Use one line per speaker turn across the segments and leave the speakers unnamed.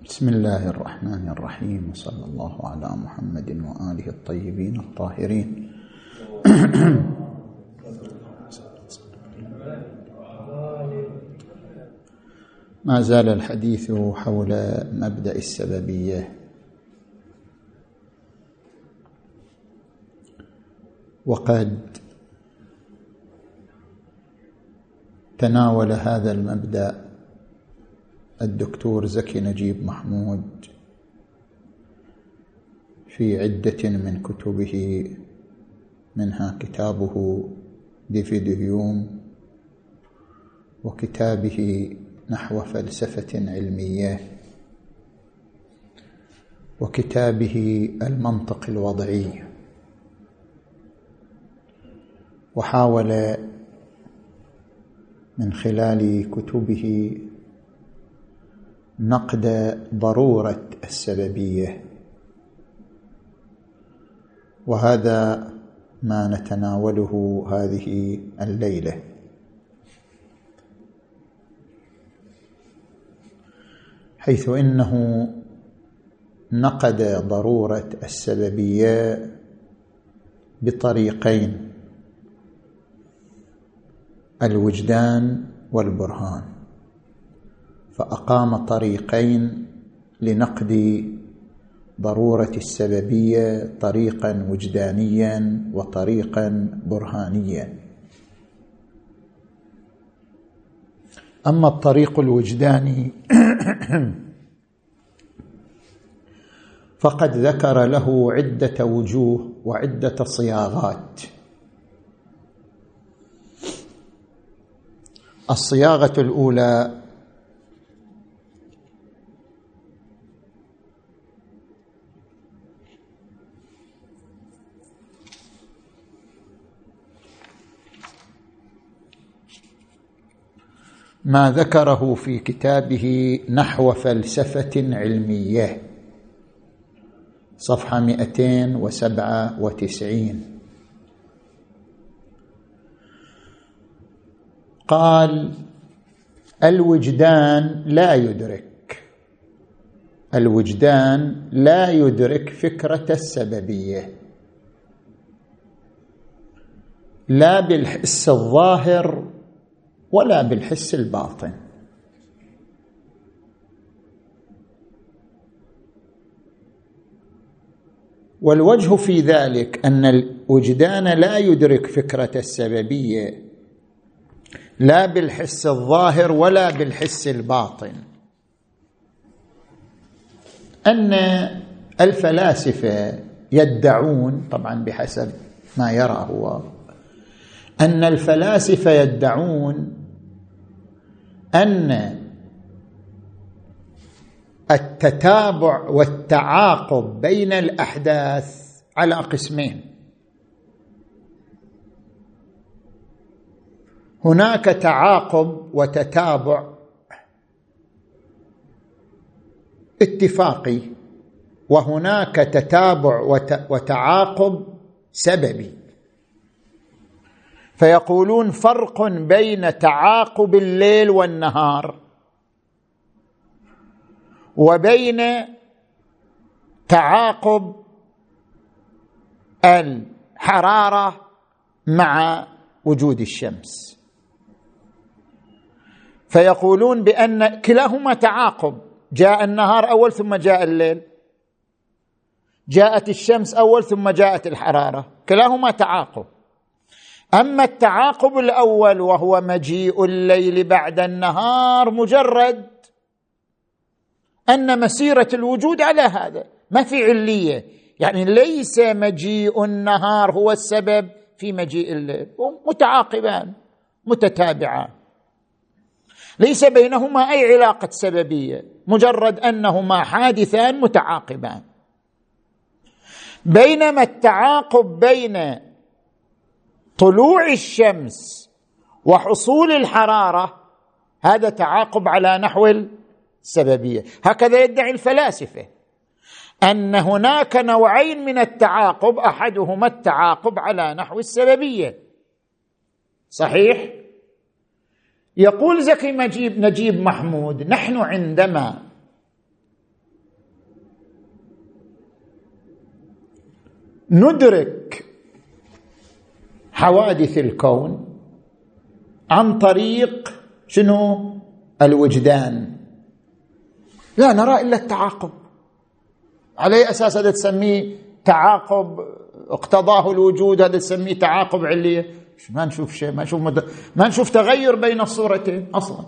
بسم الله الرحمن الرحيم وصلى الله على محمد وآله الطيبين الطاهرين. ما زال الحديث حول مبدأ السببية. وقد تناول هذا المبدأ الدكتور زكي نجيب محمود في عدة من كتبه منها كتابه ديفيديوم وكتابه نحو فلسفة علمية وكتابه المنطق الوضعي. وحاول من خلال كتبه نقد ضرورة السببية. وهذا ما نتناوله هذه الليلة. حيث إنه نقد ضرورة السببية بطريقين الوجدان والبرهان. فأقام طريقين لنقد ضرورة السببية طريقا وجدانيا وطريقا برهانيا. أما الطريق الوجداني فقد ذكر له عدة وجوه وعدة صياغات. الصياغة الأولى ما ذكره في كتابه نحو فلسفة علمية. صفحة 297 قال الوجدان لا يدرك. الوجدان لا يدرك فكرة السببية. لا بالحس الظاهر ولا بالحس الباطن. والوجه في ذلك أن الوجدان لا يدرك فكرة السببية لا بالحس الظاهر ولا بالحس الباطن. أن الفلاسفة يدعون طبعا بحسب ما يرى هو أن الفلاسفة يدعون أن التتابع والتعاقب بين الأحداث على قسمين. هناك تعاقب وتتابع اتفاقي وهناك تتابع وتعاقب سببي. فيقولون فرق بين تعاقب الليل والنهار وبين تعاقب الحرارة مع وجود الشمس. فيقولون بأن كلاهما تعاقب. جاء النهار أول ثم جاء الليل. جاءت الشمس أول ثم جاءت الحرارة. كلاهما تعاقب. أما التعاقب الأول وهو مجيء الليل بعد النهار مجرد أن مسيرة الوجود على هذا ما في علية. يعني ليس مجيء النهار هو السبب في مجيء الليل. متعاقبان متتابعان. ليس بينهما أي علاقة سببية. مجرد أنهما حادثان متعاقبان. بينما التعاقب بين طلوع الشمس وحصول الحرارة هذا تعاقب على نحو السببية. هكذا يدعي الفلاسفة أن هناك نوعين من التعاقب أحدهما التعاقب على نحو السببية. صحيح؟ يقول زكي نجيب, نجيب محمود نحن عندما ندرك حوادث الكون عن طريق شنو؟ الوجدان. لا نرى إلا التعاقب. على أي أساس هذا تسميه تعاقب؟ اقتضاه الوجود هذا تسميه تعاقب علية. ما نشوف شيء ما نشوف مد... ما نشوف تغير بين الصورتين أصلا.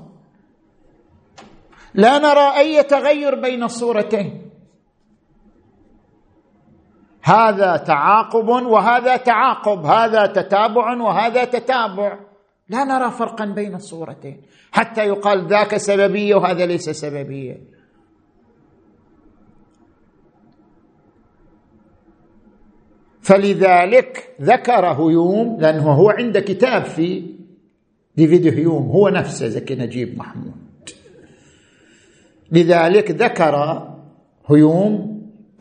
لا نرى أي تغير بين الصورتين. هذا تعاقب وهذا تعاقب هذا تتابع وهذا تتابع. لا نرى فرقا بين الصورتين. حتى يقال ذاك سببية وهذا ليس سببية. فلذلك ذكر هيوم لأنه هو عنده كتاب في ديفيد هيوم هو نفسه زكي نجيب محمود. لذلك ذكر هيوم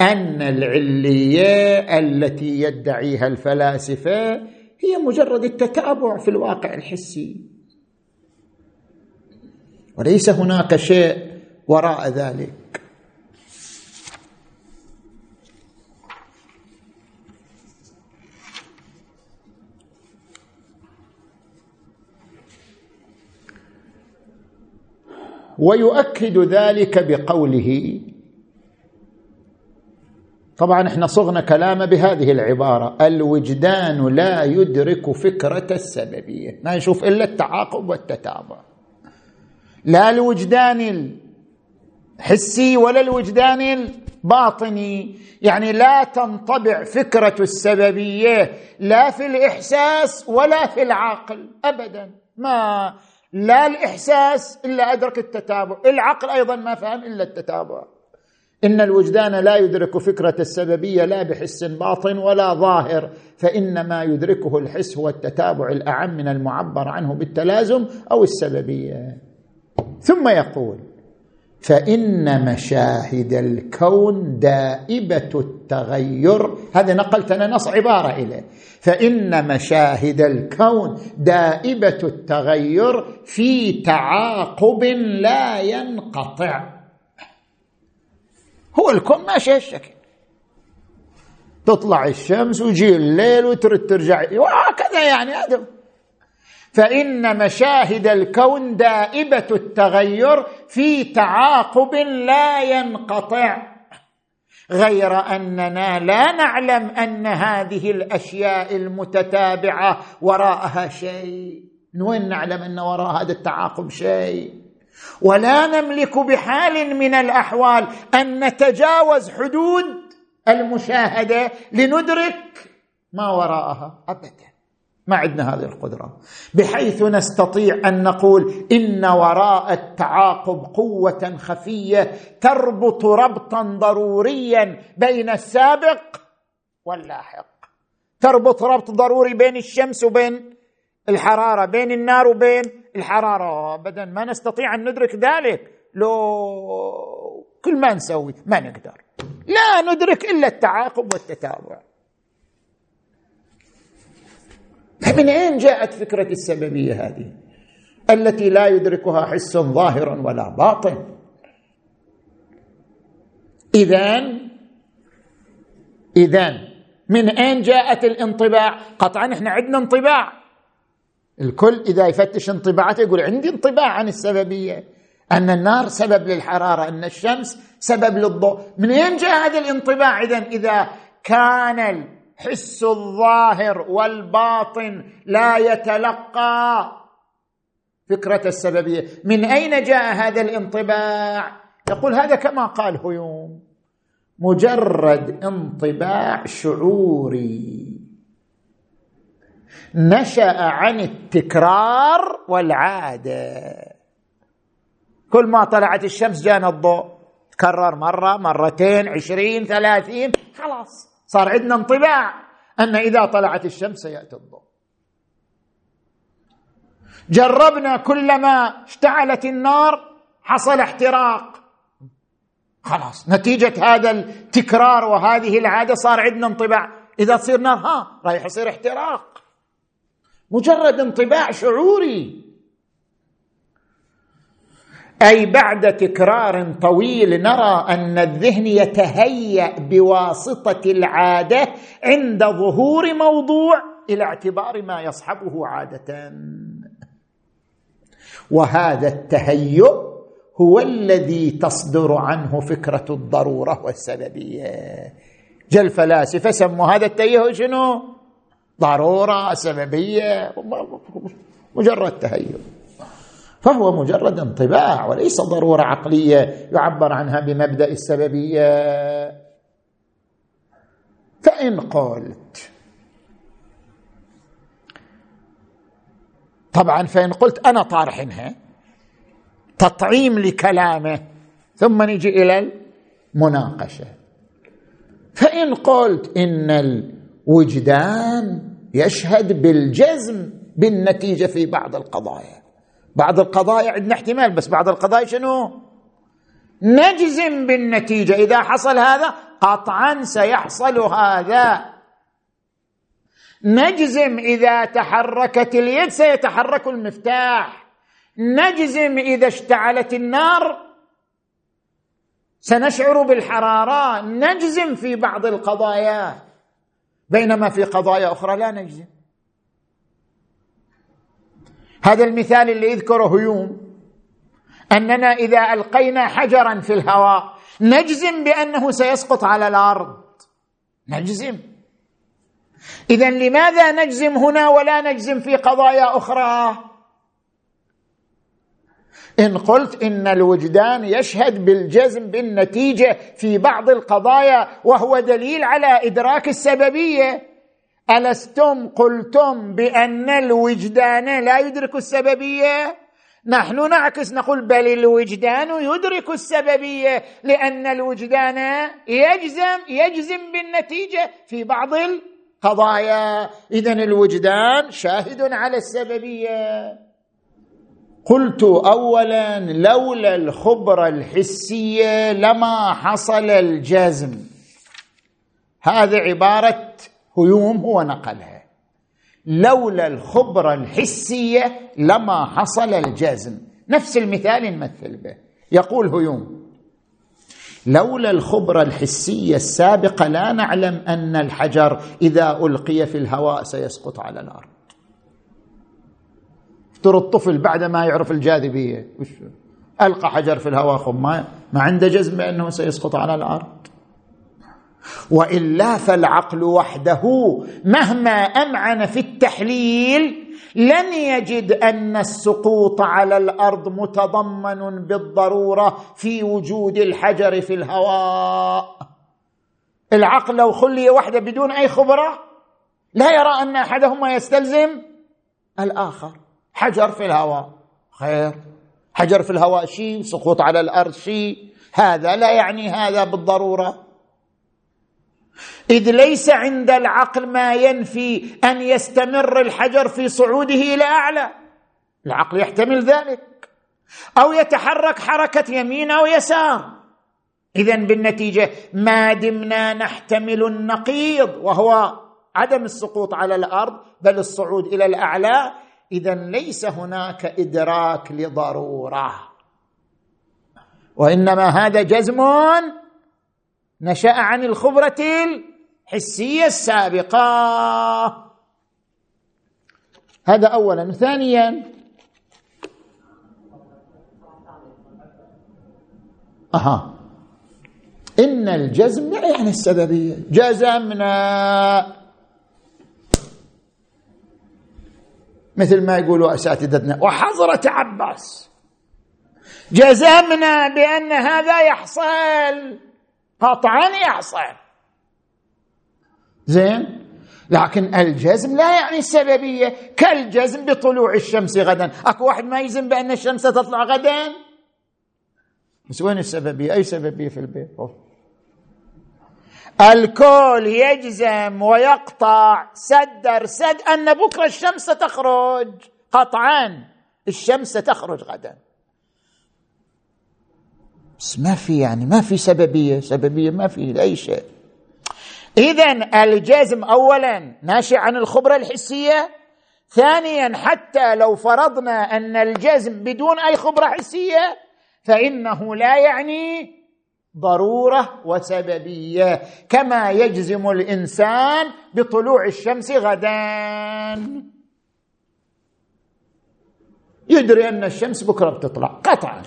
أن العلية التي يدعيها الفلاسفة هي مجرد التتابع في الواقع الحسي. وليس هناك شيء وراء ذلك. ويؤكد ذلك بقوله طبعا إحنا صغنا كلامه بهذه العبارة. الوجدان لا يدرك فكرة السببية. ما يشوف إلا التعاقب والتتابع. لا الوجدان الحسي ولا الوجدان الباطني. يعني لا تنطبع فكرة السببية لا في الإحساس ولا في العقل ابدا. ما لا الإحساس إلا أدرك التتابع. العقل أيضا ما فهم إلا التتابع. إن الوجدان لا يدرك فكرة السببية لا بحس باطن ولا ظاهر فإنما يدركه الحس هو التتابع الأعم من المعبر عنه بالتلازم أو السببية. ثم يقول فإن مشاهد الكون دائبة التغير هذا نقلت أنا نص عبارة إليه. فإن مشاهد الكون دائبة التغير في تعاقب لا ينقطع. هو الكون ماشي هالشكل. تطلع الشمس ويجي الليل وترد ترجع. وهكذا يعني هذا. فإن مشاهد الكون دائبة التغير في تعاقب لا ينقطع. غير أننا لا نعلم أن هذه الأشياء المتتابعة وراءها شيء. من وين نعلم أن وراء هذا التعاقب شيء؟ ولا نملك بحال من الأحوال أن نتجاوز حدود المشاهدة لندرك ما وراءها ابدا. ما عندنا هذه القدرة. بحيث نستطيع أن نقول إن وراء التعاقب قوة خفية تربط ربطا ضروريا بين السابق واللاحق. تربط ربط ضروري بين الشمس وبين الحرارة بين النار وبين الحرارة ابدا ما نستطيع أن ندرك ذلك لو كل ما نسوي ما نقدر. لا ندرك إلا التعاقب والتتابع. فمن اين جاءت فكرة السببية هذه؟ التي لا يدركها حس ظاهر ولا باطن. اذا اذا من أين جاءت الانطباع؟ قطعا إحنا عندنا انطباع. الكل إذا يفتش انطباعاته يقول عندي انطباع عن السببية. أن النار سبب للحرارة أن الشمس سبب للضوء. من اين جاء هذا الانطباع إذا؟ إذا كان حس الظاهر والباطن لا يتلقى فكرة السببية. من أين جاء هذا الانطباع؟ يقول هذا كما قال هيوم. مجرد انطباع شعوري. نشأ عن التكرار والعادة. كل ما طلعت الشمس جانا الضوء. تكرر مرة مرتين عشرين ثلاثين. خلاص صار عندنا انطباع أن إذا طلعت الشمس سياتي الضوء. جربنا كلما اشتعلت النار حصل احتراق. خلاص نتيجة هذا التكرار وهذه العادة صار عندنا انطباع. إذا تصير نار ها رايح يصير احتراق. مجرد انطباع شعوري. أي بعد تكرار طويل نرى أن الذهن يتهيأ بواسطة العادة عند ظهور موضوع إلى اعتبار ما يصحبه عادة. وهذا التهيؤ هو الذي تصدر عنه فكرة الضرورة والسببية. جل الفلاسفة سموا هذا التهيؤ شنو؟ ضرورة سببية مجرد تهيؤ. فهو مجرد انطباع وليس ضرورة عقلية يعبر عنها بمبدأ السببية. فإن قلت طبعا فإن قلت أنا طارحنها تطعيم لكلامه ثم نجي إلى المناقشة. فإن قلت إن الوجدان يشهد بالجزم بالنتيجة في بعض القضايا. بعض القضايا عندنا احتمال بس بعض القضايا شنو؟ نجزم بالنتيجة. إذا حصل هذا قطعا سيحصل هذا. نجزم إذا تحركت اليد سيتحرك المفتاح. نجزم إذا اشتعلت النار سنشعر بالحرارة. نجزم في بعض القضايا. بينما في قضايا أخرى لا نجزم. هذا المثال اللي يذكره هيوم أننا إذا ألقينا حجرا في الهواء نجزم بأنه سيسقط على الأرض. نجزم. اذا لماذا نجزم هنا ولا نجزم في قضايا أخرى؟ إن قلت إن الوجدان يشهد بالجزم بالنتيجة في بعض القضايا وهو دليل على إدراك السببية. ألستم قلتم بأن الوجدان لا يدرك السببية؟ نحن نعكس نقول بل الوجدان يدرك السببية لأن الوجدان يجزم يجزم بالنتيجة في بعض القضايا. اذا الوجدان شاهد على السببية. قلت اولا لولا الخبره الحسيه لما حصل الجزم. هذه عبارة هيوم هو نقلها. لولا الخبره الحسيه لما حصل الجزم. نفس المثال نمثل به. يقول هيوم لولا الخبره الحسيه السابقه لا نعلم أن الحجر إذا ألقي في الهواء سيسقط على الأرض. افترض الطفل بعد ما يعرف الجاذبية. ألقى حجر في الهواء خب ما, عنده جزم بانه سيسقط على الأرض. وإلا فالعقل وحده مهما أمعن في التحليل لن يجد أن السقوط على الأرض متضمن بالضرورة في وجود الحجر في الهواء. العقل لو خلي وحده بدون أي خبرة لا يرى أن أحدهما يستلزم الآخر. حجر في الهواء. خير. حجر في الهواء شيء سقوط على الأرض شيء هذا لا يعني هذا بالضرورة. إذ ليس عند العقل ما ينفي أن يستمر الحجر في صعوده إلى أعلى. العقل يحتمل ذلك. أو يتحرك حركة يمين أو يسار. اذا بالنتيجة ما دمنا نحتمل النقيض وهو عدم السقوط على الأرض بل الصعود إلى الأعلى. اذا ليس هناك إدراك لضرورة. وإنما هذا جزم نشأ عن الخبرة الحسية السابقة. هذا اولا. ثانيا أها. إن الجزم يعني السببية. جزمنا. مثل ما يقولوا أساتذتنا. وحضرة عباس. جزمنا بأن هذا يحصل. قطعا يحصل. زين؟ لكن الجزم لا يعني السببية. كالجزم بطلوع الشمس غدا. أكو واحد ما يزم بأن الشمس تطلع غدا؟ بس وين السببية؟ أي سببية في البيت؟ الكل يجزم ويقطع سد سد أن بكرة الشمس تخرج. قطعا. الشمس تخرج غدا. بس ما في يعني ما في سببية سببية ما في أي شيء. اذا الجزم اولا ناشئ عن الخبرة الحسية. ثانيا حتى لو فرضنا أن الجزم بدون أي خبرة حسية فإنه لا يعني ضرورة وسببية كما يجزم الإنسان بطلوع الشمس غدا. يدري أن الشمس بكرة بتطلع قطعا.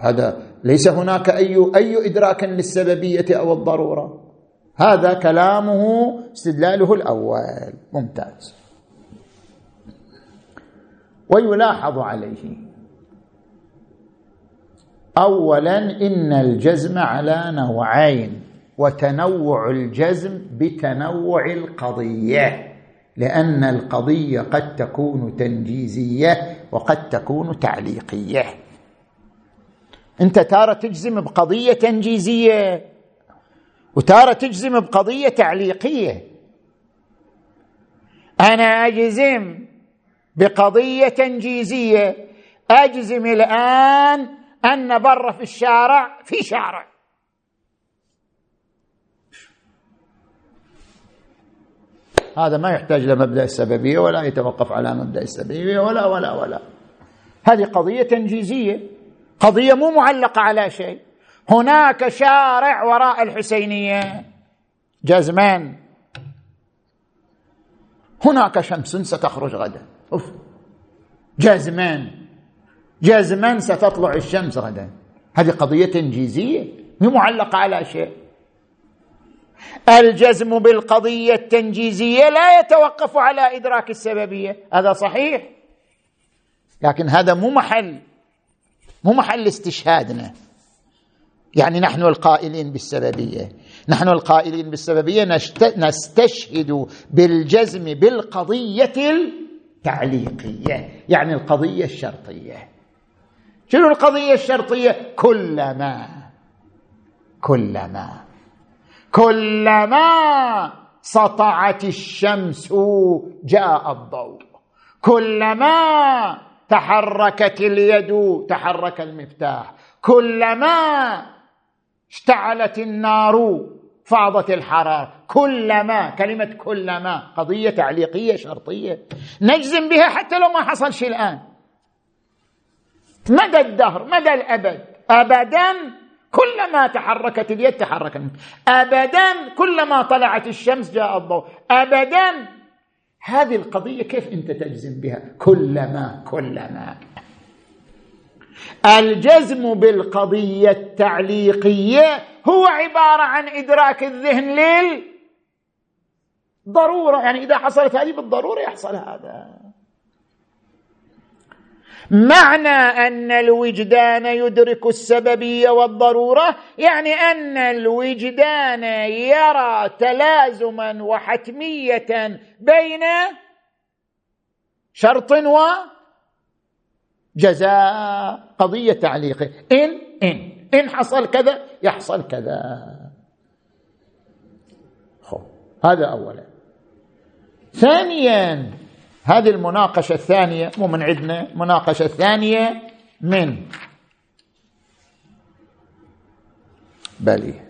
هذا ليس هناك أي أي إدراك للسببية أو الضرورة. هذا كلامه استدلاله الأول. ممتاز. ويلاحظ عليه. اولا إن الجزم على نوعين وتنوع الجزم بتنوع القضية لأن القضية قد تكون تنجيزية وقد تكون تعليقية. أنت تارة تجزم بقضية تنجيزية وتارة تجزم بقضية تعليقية. أنا أجزم بقضية تنجيزية. أجزم الآن أن بر في الشارع في شارع. هذا ما يحتاج لمبدا السببية ولا يتوقف على مبدأ السببية ولا ولا ولا. هذه قضية تنجيزية. قضية مو معلقة على شيء. هناك شارع وراء الحسينية. جزمان هناك شمس ستخرج غدا. أوف. جازمان جازمان ستطلع الشمس غدا. هذه قضية تنجيزية. مو معلقة على شيء. الجزم بالقضية التنجيزية لا يتوقف على إدراك السببية. هذا صحيح. لكن هذا مو محل. مو محل استشهادنا. يعني نحن القائلين بالسببية. نحن القائلين بالسببية نستشهد بالجزم بالقضية التعليقية يعني القضية الشرطية. شنو القضية الشرطية؟ كلما كلما كلما سطعت الشمس جاء الضوء. كلما تحركت اليد تحرك المفتاح. كلما اشتعلت النار فاضت الحرارة. كلما كلمة كلما قضية تعليقية شرطية. نجزم بها حتى لو ما حصل شيء الآن. مدى الدهر مدى الأبد. ابدا كلما تحركت اليد تحرك ابدا كلما طلعت الشمس جاء الضوء. ابدا. هذه القضية كيف أنت تجزم بها؟ كلما كلما. الجزم بالقضية التعليقية هو عبارة عن إدراك الذهن لل ضرورة. يعني إذا حصلت هذه بالضرورة يحصل هذا. معنى أن الوجدان يدرك السببية والضرورة يعني أن الوجدان يرى تلازما وحتمية بين شرط وجزاء قضية تعليقه. إن إن. إن حصل كذا يحصل كذا. هذا اولا. ثانيا هذه المناقشة الثانية مو من عندنا المناقشه الثانية من بلي.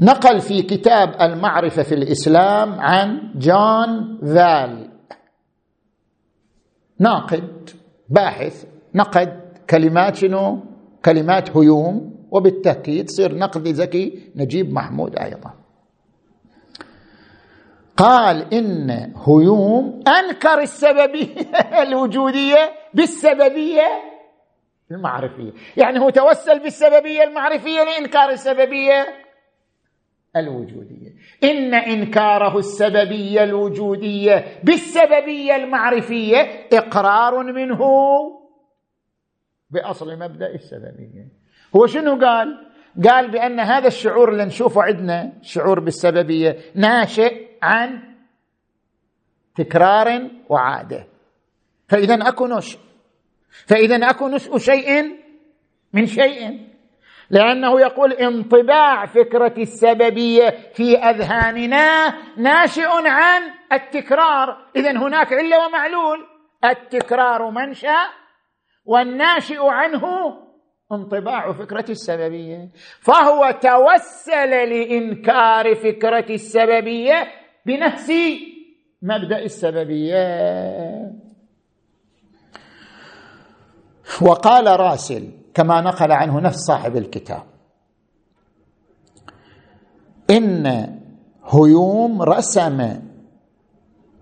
نقل في كتاب المعرفة في الإسلام عن جون فال. ناقد باحث نقد كلمات شنو؟ كلمات هيوم. وبالتأكيد صير نقد ذكي نجيب محمود أيضا. قال إن هيوم أنكر السببية الوجودية بالسببية المعرفية. يعني هو توسل بالسببية المعرفية لإنكار السببية الوجودية. إن إنكاره السببية الوجودية بالسببية المعرفية إقرار منه بأصل مبدأ السببية. هو شنو قال؟ قال بأن هذا الشعور اللي نشوفه عندنا شعور بالسببية ناشئ عن تكرار وعادة. فإذا أكو نشء. فإذا أكو نشء شيء من شيء. لأنه يقول انطباع فكرة السببية في أذهاننا ناشئ عن التكرار. إذا هناك علة ومعلول. التكرار منشا والناشئ عنه انطباع فكرة السببية. فهو توسل لإنكار فكرة السببية بنفس مبدأ السببية. وقال راسل كما نقل عنه نفس صاحب الكتاب إن هيوم رسم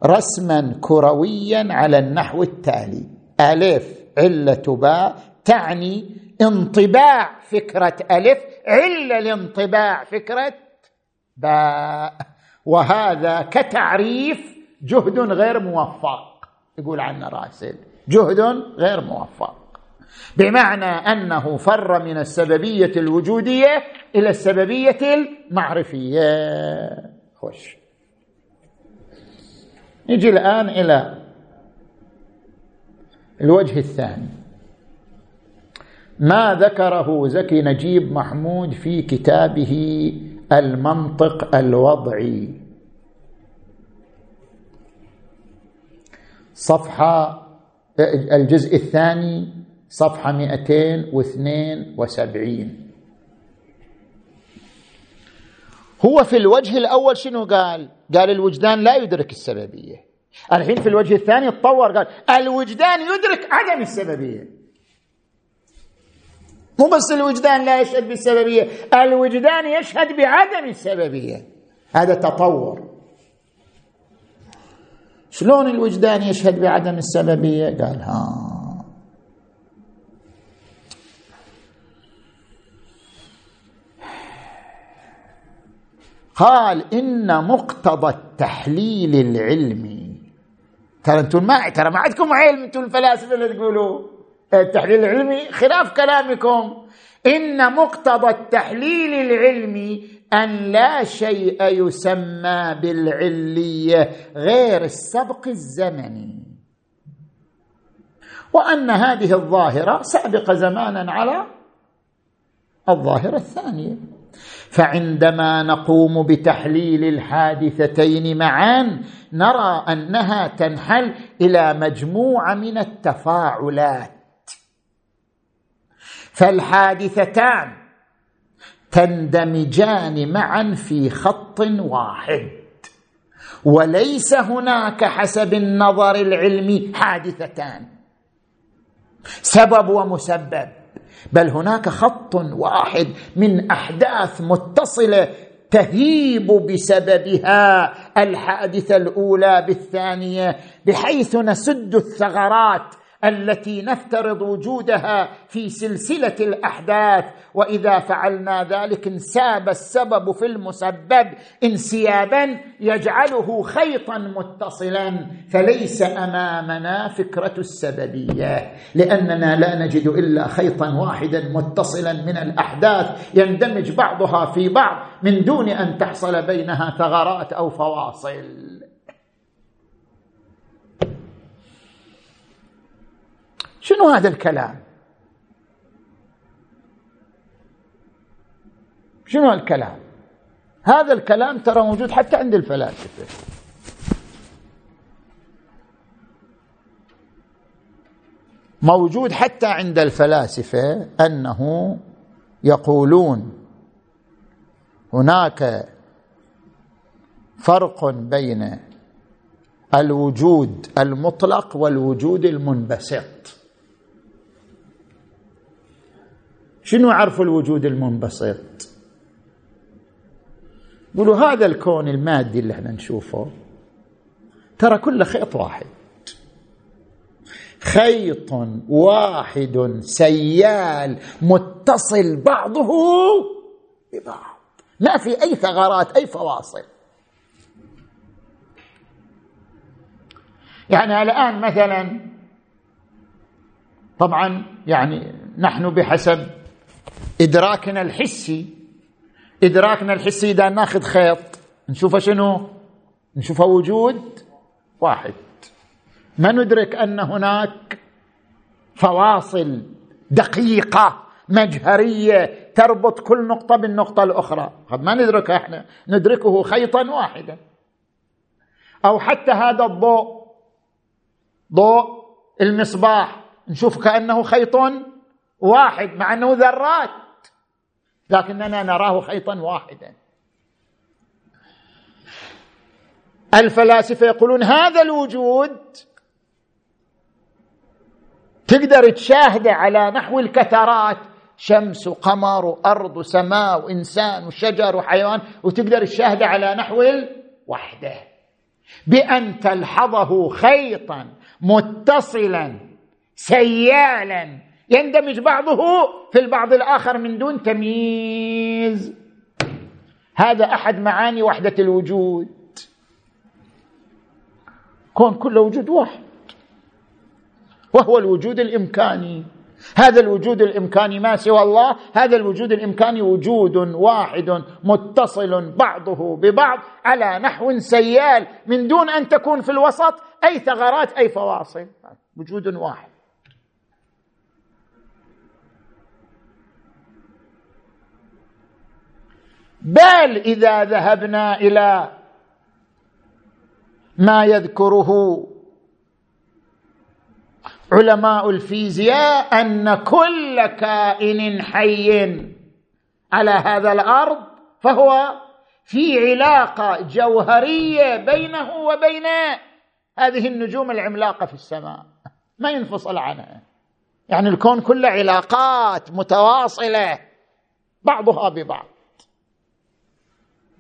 رسما كرويا على النحو التالي. ألف. عله باء تعني انطباع فكرة ألف عله لانطباع فكرة باء. وهذا كتعريف جهد غير موفق. يقول عنه راسل جهد غير موفق. بمعنى أنه فر من السببية الوجودية إلى السببية المعرفية. خوش. نجي الآن إلى الوجه الثاني. ما ذكره زكي نجيب محمود في كتابه المنطق الوضعي. صفحة الجزء الثاني صفحة 272 هو في الوجه الأول شنو قال؟ قال الوجدان لا يدرك السببية. الحين في الوجه الثاني تطور قال الوجدان يدرك عدم السببية. مو بس الوجدان لا يشهد بالسببية الوجدان يشهد بعدم السببية. هذا تطور. شلون الوجدان يشهد بعدم السببية؟ قال ها. قال إن مقتضى التحليل العلمي ترى أنتم ما ترى ما عندكم علم أنتم الفلاسفة اللي تقولوا. التحليل العلمي خلاف كلامكم. إن مقتضى التحليل العلمي أن لا شيء يسمى بالعلية غير السبق الزمني. وأن هذه الظاهرة سابقه زمانا على الظاهرة الثانية. فعندما نقوم بتحليل الحادثتين معا نرى أنها تنحل إلى مجموعة من التفاعلات. فالحادثتان تندمجان معا في خط واحد. وليس هناك حسب النظر العلمي حادثتان. سبب ومسبب. بل هناك خط واحد من أحداث متصلة تهيب بسببها الحادثة الأولى بالثانية بحيث نسد الثغرات التي نفترض وجودها في سلسلة الأحداث. وإذا فعلنا ذلك انساب السبب في المسبب انسيابا يجعله خيطا متصلا. فليس أمامنا فكرة السببية لأننا لا نجد إلا خيطا واحدا متصلا من الأحداث. يندمج بعضها في بعض من دون أن تحصل بينها ثغرات أو فواصل. شنو هذا الكلام؟ شنو الكلام؟ هذا الكلام ترى موجود حتى عند الفلاسفة. موجود حتى عند الفلاسفة أنه يقولون هناك فرق بين الوجود المطلق والوجود المنبسط. شنو عرف الوجود المنبسط؟ يقولوا هذا الكون المادي اللي إحنا نشوفه ترى كله خيط واحد. خيط واحد سيال متصل بعضه ببعض. ما في أي ثغرات أي فواصل. يعني الآن مثلا طبعا يعني نحن بحسب إدراكنا الحسي. إدراكنا الحسي إذا ناخذ خيط نشوفه شنو؟ نشوفه وجود واحد. ما ندرك أن هناك فواصل دقيقة مجهرية تربط كل نقطة بالنقطة الأخرى. ما ندركها إحنا. ندركه خيطا واحدا. أو حتى هذا الضوء. ضوء المصباح. نشوف كأنه خيط واحد مع أنه ذرات. لكننا نراه خيطا واحدا. الفلاسفة يقولون هذا الوجود تقدر تشاهده على نحو الكثرات شمس وقمر وأرض وسماء وإنسان وشجر وحيوان وتقدر تشاهده على نحو الوحدة. بأن تلحظه خيطا متصلا سيالا يندمج بعضه في البعض الآخر من دون تمييز. هذا أحد معاني وحدة الوجود. كون كل وجود واحد. وهو الوجود الإمكاني. هذا الوجود الإمكاني ما سوى الله؟ هذا الوجود الإمكاني وجود واحد متصل بعضه ببعض على نحو سيال من دون أن تكون في الوسط أي ثغرات أي فواصل. وجود واحد. بل إذا ذهبنا إلى ما يذكره علماء الفيزياء أن كل كائن حي على هذا الأرض فهو في علاقة جوهرية بينه وبين هذه النجوم العملاقة في السماء. ما ينفصل عنها. يعني الكون كله علاقات متواصلة بعضها ببعض.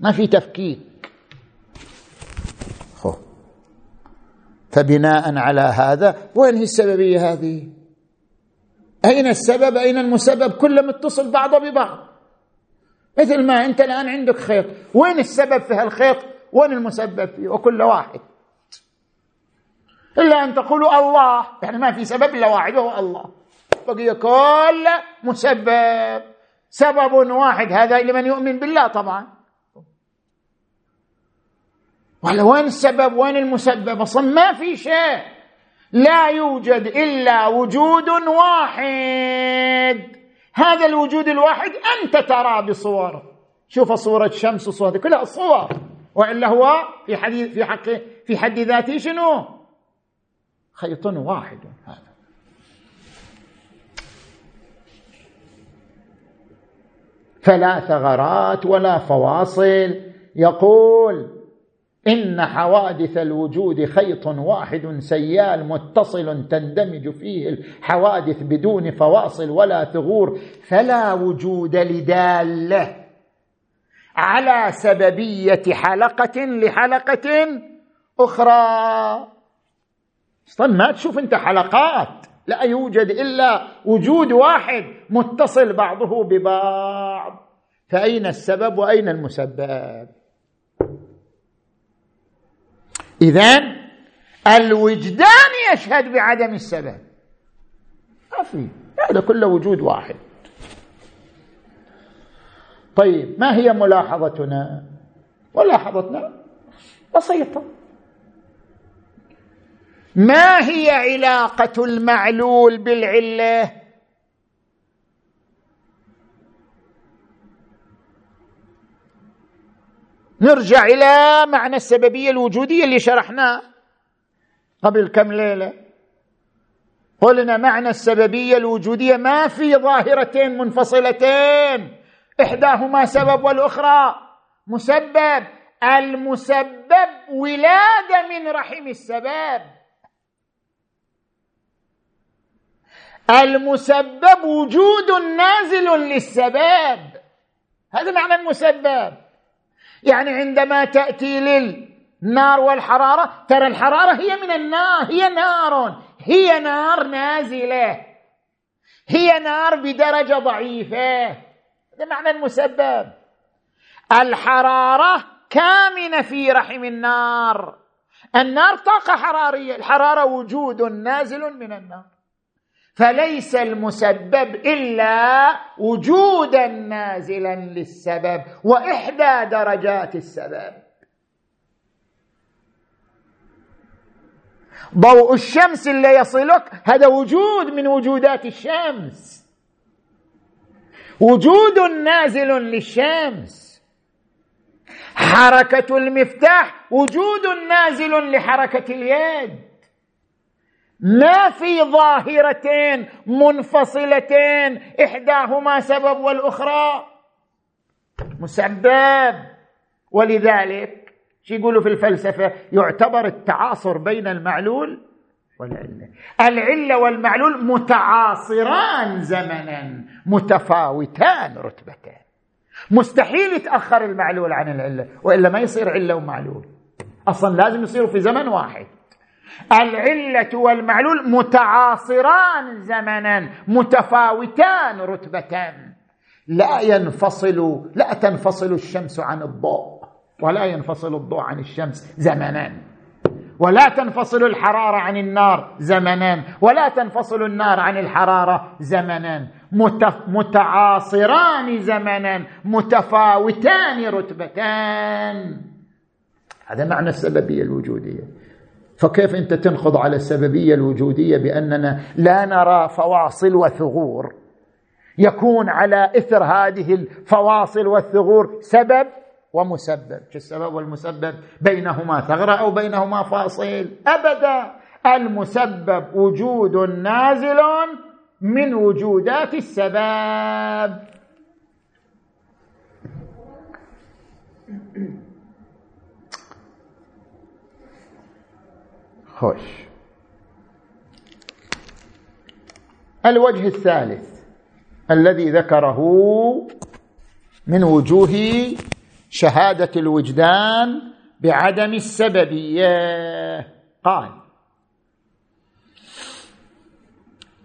ما في تفكيك. فبناء على هذا وين هي السببية هذه؟ أين السبب؟ أين المسبب؟ كله متصل بعضه ببعض. مثل ما أنت الآن عندك خيط. وين السبب في هالخيط؟ وين المسبب فيه؟ وكل واحد. إلا أن تقولوا الله. يعني ما في سبب إلا واحد وهو الله. بقي كل مسبب. سبب واحد هذا لمن يؤمن بالله طبعا. ولا وين السبب؟ وين المسبب؟ أصلا ما في شيء. لا يوجد إلا وجود واحد. هذا الوجود الواحد أنت ترى بصور. شوف صورة شمس وصورة كلها صور. وإلا هو في حديث في حق في حد ذاته شنو؟ خيط واحد هذا. فلا ثغرات ولا فواصل. يقول إن حوادث الوجود خيط واحد سيال متصل تندمج فيه الحوادث بدون فواصل ولا ثغور فلا وجود لدالة على سببية حلقة لحلقة أخرى. أصلا ما تشوف أنت حلقات لا يوجد إلا وجود واحد متصل بعضه ببعض. فأين السبب وأين المسبب؟ اذا الوجدان يشهد بعدم السبب. ما في هذا كله وجود واحد. طيب ما هي ملاحظتنا؟ ملاحظتنا بسيطة. ما هي علاقة المعلول بالعلة؟ نرجع إلى معنى السببية الوجودية اللي شرحناه قبل كم ليلة. قلنا معنى السببية الوجودية ما في ظاهرتين منفصلتين. إحداهما سبب والأخرى مسبب. المسبب ولاده من رحم السبب. المسبب وجود نازل للسبب. هذا معنى المسبب. يعني عندما تأتي للنار والحرارة ترى الحرارة هي من النار هي نار هي نار نازلة. هي نار بدرجة ضعيفة. هذا معنى المسبب. الحرارة كامنة في رحم النار. النار طاقة حرارية الحرارة وجود نازل من النار. فليس المسبب إلا وجودا نازلا للسبب وإحدى درجات السبب. ضوء الشمس اللي يصلك هذا وجود من وجودات الشمس. وجود نازل للشمس. حركة المفتاح وجود نازل لحركة اليد. ما في ظاهرتين منفصلتين إحداهما سبب والأخرى مسبب. ولذلك شو يقولوا في الفلسفة؟ يعتبر التعاصر بين المعلول والعلة. العلة والمعلول متعاصران زمنا متفاوتان رتبتان. مستحيل يتأخر المعلول عن العلة وإلا ما يصير علة ومعلول. أصلا لازم يصيروا في زمن واحد. العلة والمعلول متعاصران زمنا متفاوتان رتبتان. لا ينفصل لا تنفصل الشمس عن الضوء ولا ينفصل الضوء عن الشمس زمنا. ولا تنفصل الحرارة عن النار زمنا ولا تنفصل النار عن الحرارة زمنا. متعاصران زمنا متفاوتان رتبتان. هذا معنى السببية الوجودية. فكيف انت تنخض على السببية الوجودية بأننا لا نرى فواصل وثغور؟ يكون على إثر هذه الفواصل والثغور سبب ومسبب. السبب والمسبب؟ بينهما ثغرة أو بينهما فاصل. أبدا. المسبب وجود نازل من وجودات السباب خوش الوجه الثالث الذي ذكره من وجوه شهادة الوجدان بعدم السببيه قال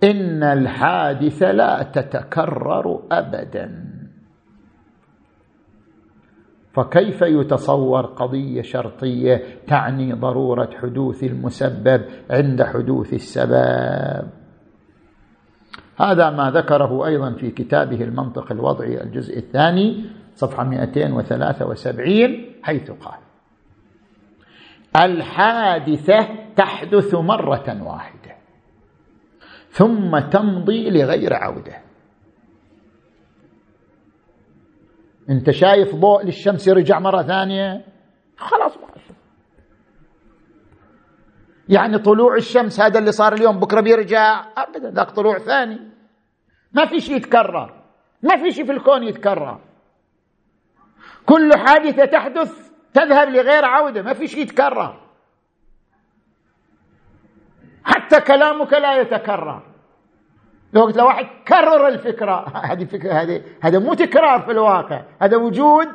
إن الحادث لا تتكرر ابدا. فكيف يتصور قضية شرطية تعني ضرورة حدوث المسبب عند حدوث السبب؟ هذا ما ذكره أيضا في كتابه المنطق الوضعي الجزء الثاني صفحة 273 حيث قال الحادثة تحدث مرة واحدة ثم تمضي لغير عودة. انت شايف ضوء للشمس يرجع مرة ثانية؟ خلاص ما يعني طلوع الشمس هذا اللي صار اليوم بكرة بيرجع؟ ابدا ذاك طلوع ثاني. ما في شيء يتكرر. ما في شيء في الكون يتكرر. كل حادثة تحدث تذهب لغير عودة ما في شيء يتكرر. حتى كلامك لا يتكرر. لو قلت لواحد كرر الفكرة. هذه فكرة هذه هذا مو تكرار في الواقع هذا وجود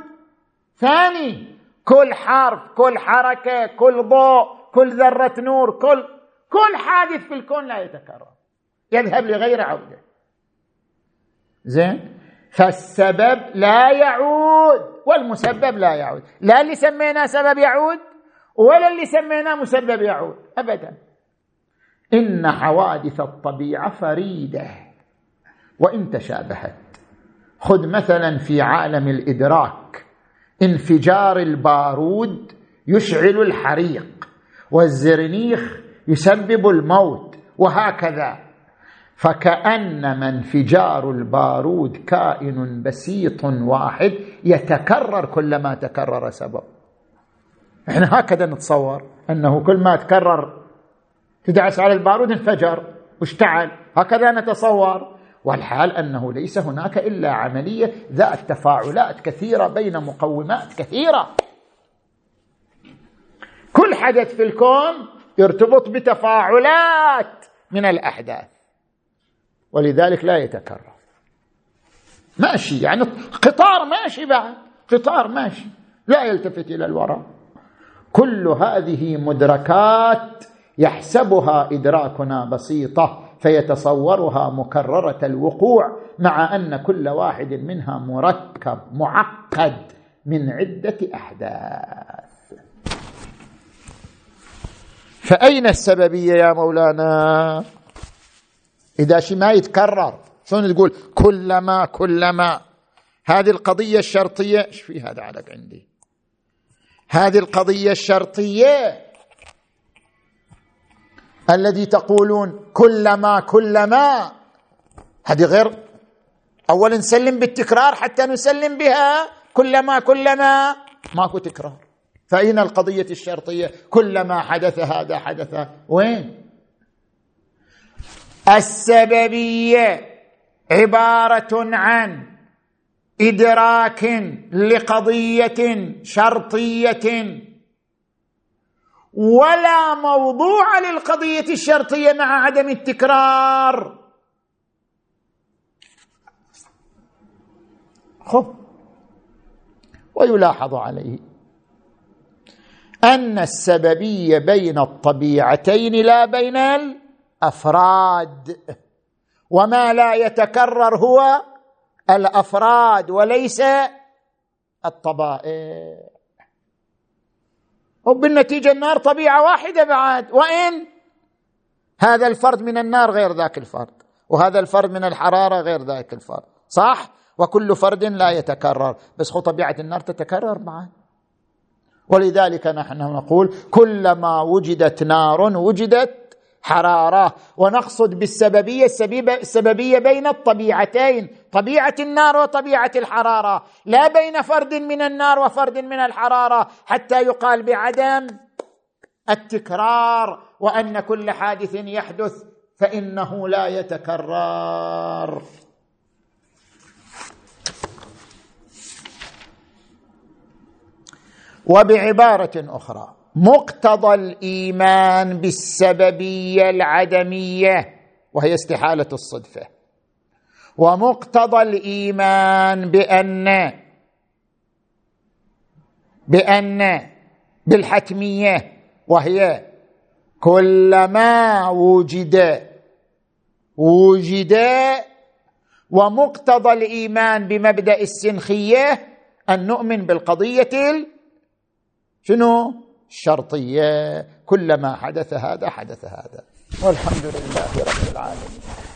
ثاني. كل حرف كل حركة كل ضوء كل ذرة نور كل كل حادث في الكون لا يتكرر. يذهب لغير عودة. زين؟ فالسبب لا يعود والمسبب لا يعود. لا اللي سميناه سبب يعود ولا اللي سميناه مسبب يعود. ابدا. إن حوادث الطبيعة فريدة. وإن تشابهت خذ مثلا في عالم الإدراك. انفجار البارود يشعل الحريق والزرنيخ يسبب الموت وهكذا. فكانما انفجار البارود كائن بسيط واحد يتكرر كلما تكرر سبب. إحنا هكذا نتصور أنه كل ما تكرر تدعس على البارود انفجر. واشتعل هكذا نتصور. والحال أنه ليس هناك إلا عملية ذات تفاعلات كثيرة بين مقومات كثيرة. كل حدث في الكون يرتبط بتفاعلات من الأحداث. ولذلك لا يتكرر. ماشي يعني قطار ماشي بعد. قطار ماشي. لا يلتفت إلى الوراء. كل هذه مدركات يحسبها إدراكنا بسيطة فيتصورها مكررة الوقوع مع أن كل واحد منها مركب معقد من عدة أحداث. فأين السببية يا مولانا؟ إذا شيء ما يتكرر شلون تقول؟ كلما كلما. هذه القضية الشرطية إيش في هذا عندي؟ هذه القضية الشرطية الذي تقولون كلما كلما. هذه غير اولا نسلم بالتكرار حتى نسلم بها. كلما كلما. ماكو تكرار. فأين القضية الشرطية؟ كلما حدث هذا حدث. وين؟ السببية عبارة عن إدراك لقضية شرطية ولا موضوع للقضية الشرطية مع عدم التكرار. خب. ويلاحظ عليه أن السببية بين الطبيعتين لا بين الأفراد وما لا يتكرر هو الأفراد وليس الطبائع. وبالنتيجه النار طبيعة واحدة بعد. وإن؟ هذا الفرد من النار غير ذاك الفرد. وهذا الفرد من الحرارة غير ذاك الفرد. صح؟ وكل فرد لا يتكرر. بس خو طبيعة النار تتكرر معا ولذلك نحن نقول كلما وجدت نار وجدت حرارة. ونقصد بالسببية السببية بين الطبيعتين. طبيعة النار وطبيعة الحرارة. لا بين فرد من النار وفرد من الحرارة. حتى يقال بعدم التكرار وأن كل حادث يحدث فإنه لا يتكرر وبعبارة أخرى مقتضى الإيمان بالسببية العدمية وهي استحالة الصدفة. ومقتضى الإيمان بأن بأن بالحتمية وهي كلما وجد وجد ومقتضى الإيمان بمبدأ السنخية أن نؤمن بالقضية شنو؟ الشرطية. كلما حدث هذا حدث هذا. والحمد لله رب العالمين.